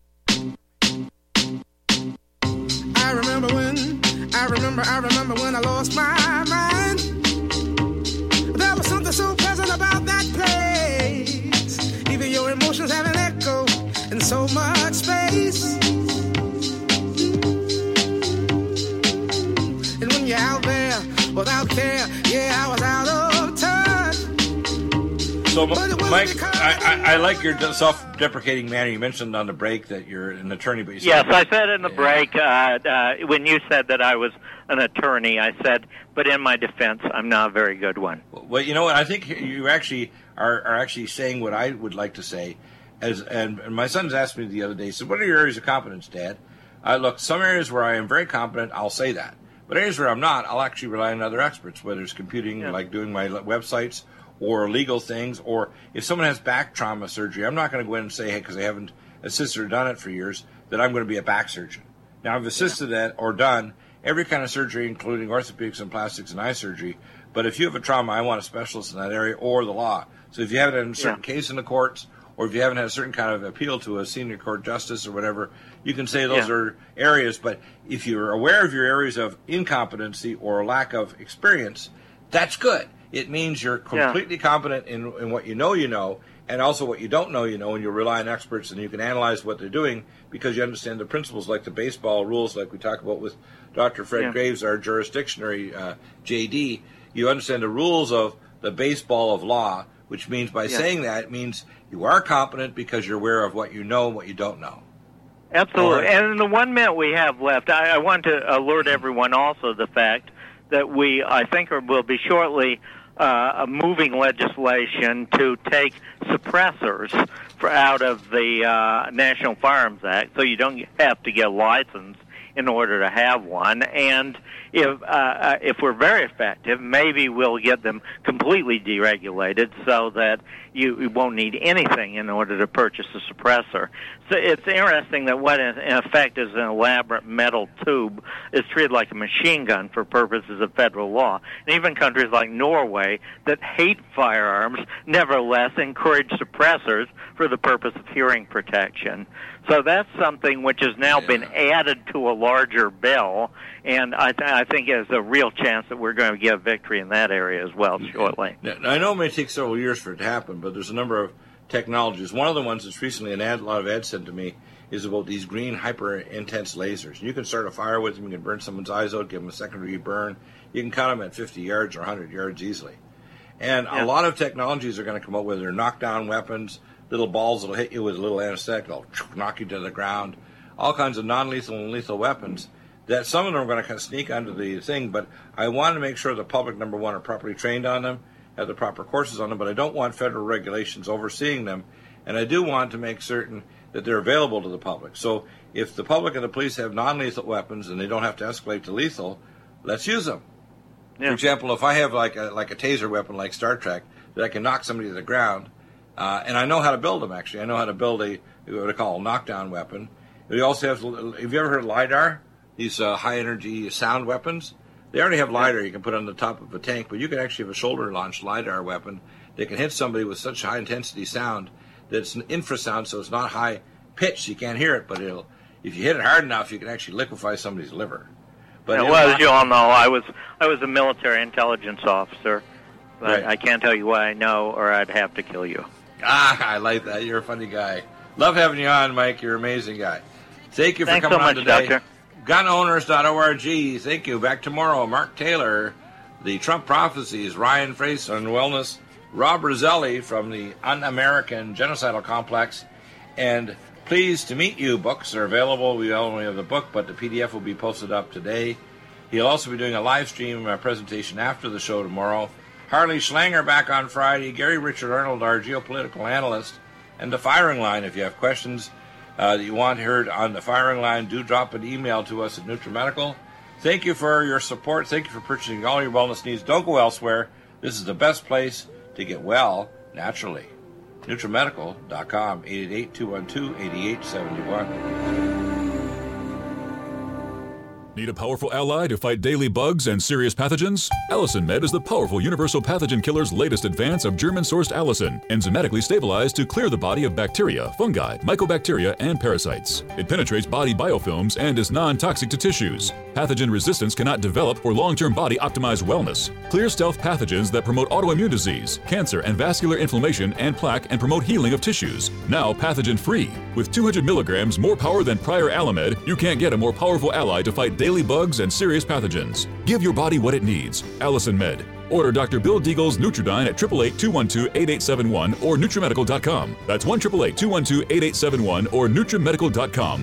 I remember when, I remember, I remember when I lost my mind. There was something so pleasant about that place. Even your emotions have an echo in so much space. And when you're out there without care, yeah, So, Mike, I, I, I like your self-deprecating manner. You mentioned on the break that you're an attorney, but Yes, I said in the break uh, uh, when you said that I was an attorney. I said, but in my defense, I'm not a very good one. Well, you know what? I think you actually are, are actually saying what I would like to say. As and, and my son's asked me the other day, he said, "What are your areas of competence, Dad?" I look some areas where I am very competent. I'll say that, but areas where I'm not, I'll actually rely on other experts, whether it's computing, like doing my websites, or legal things, or if someone has back trauma surgery, I'm not going to go in and say, "Hey," because I haven't assisted or done it for years, that I'm going to be a back surgeon. Now I've assisted that or done every kind of surgery, including orthopedics and plastics and eye surgery. But if you have a trauma, I want a specialist in that area or the law. So if you haven't had a certain case in the courts, or if you haven't had a certain kind of appeal to a senior court justice or whatever, you can say those Yeah. are areas. But if you're aware of your areas of incompetency or lack of experience, that's good. It means you're Yeah. completely competent in, in what you know you know, and also what you don't know you know, and you rely on experts and you can analyze what they're doing because you understand the principles like the baseball rules, like we talk about with Dr. Fred Yeah. Graves, our jurisdictionary uh, JD. You understand the rules of the baseball of law, which means by Yeah. saying that, it means you are competent because you're aware of what you know and what you don't know. Absolutely. Right. And in the one minute we have left, I, I want to alert everyone also the fact that we, I think, will be shortly uh, moving legislation to take suppressors for out of the uh, National Firearms Act, so you don't have to get a license in order to have one. And if uh, uh, if we're very effective, maybe we'll get them completely deregulated so that you, you won't need anything in order to purchase a suppressor. So it's interesting that what in effect is an elaborate metal tube is treated like a machine gun for purposes of federal law. And even countries like Norway that hate firearms nevertheless encourage suppressors for the purpose of hearing protection. So that's something which has now been added to a larger bill, and I, th- I think there's a real chance that we're going to get a victory in that area as well shortly. Now, I know it may take several years for it to happen, but there's a number of technologies. One of the ones that's recently an ad, a lot of ads sent to me is about these green hyper intense lasers. You can start a fire with them. You can burn someone's eyes out, give them a second degree burn. You can count them at 50 yards or 100 yards easily. And Yeah. a lot of technologies are going to come up with their knockdown weapons, little balls that'll hit you with a little anesthetic, they'll knock you to the ground, all kinds of non lethal and lethal weapons. That some of them are going to kind of sneak under the thing, but I want to make sure the public, number one, are properly trained on them, have the proper courses on them, but I don't want federal regulations overseeing them, and I do want to make certain that they're available to the public. So if the public and the police have non lethal weapons and they don't have to escalate to lethal, let's use them. For example, if I have like a like a taser weapon like Star Trek that I can knock somebody to the ground, uh, and I know how to build them. Actually, I know how to build a what I call a knockdown weapon. We also have. Have you ever heard of lidar? These uh, high energy sound weapons. They already have lidar you can put on the top of a tank, but you can actually have a shoulder launched lidar weapon that can hit somebody with such high intensity sound that it's an infrasound, so it's not high pitched. You can't hear it, but it'll. If you hit it hard enough, you can actually liquefy somebody's liver. But well, not- as you all know, I was I was a military intelligence officer. But Right. I can't tell you what I know, or I'd have to kill you. Ah, I like that. You're a funny guy. Love having you on, Mike. You're an amazing guy. Thank you for Thanks coming so on today. Doctor. Gunowners.org. Thank you. Back tomorrow. Mark Taylor, the Trump prophecies, Ryan Fraser on wellness, Rob Roselli from the Un-American Genocidal Complex, and Pleased to Meet You books are available. We only have the book, but the PDF will be posted up today. He'll also be doing a live stream uh, presentation after the show tomorrow. Harley Schlanger back on Friday. Gary Richard Arnold, our geopolitical analyst, and the firing line. If you have questions uh, that you want heard on the firing line, do drop an email to us at NutriMedical. Thank you for your support. Thank you for purchasing all your wellness needs. Don't go elsewhere. This is the best place to get well naturally. NutriMedical.com, 888-212-8871. Need a powerful ally to fight daily bugs and serious pathogens? Allicin Med is the powerful universal pathogen killer's latest advance of German sourced allicin, enzymatically stabilized to clear the body of bacteria, fungi, mycobacteria, and parasites. It penetrates body biofilms and is non toxic to tissues. Pathogen resistance cannot develop for long term body optimized wellness. Clear stealth pathogens that promote autoimmune disease, cancer, and vascular inflammation and plaque and promote healing of tissues. Now pathogen free. With 200 milligrams more power than prior Allimed, you can't get a more powerful ally to fight daily bugs and serious pathogens. Give your body what it needs. Allicin Med. Order Dr. Bill Deagle's Nutridyne at 888-212-8871 or NutriMedical.com. That's 1 212 8871 or NutriMedical.com.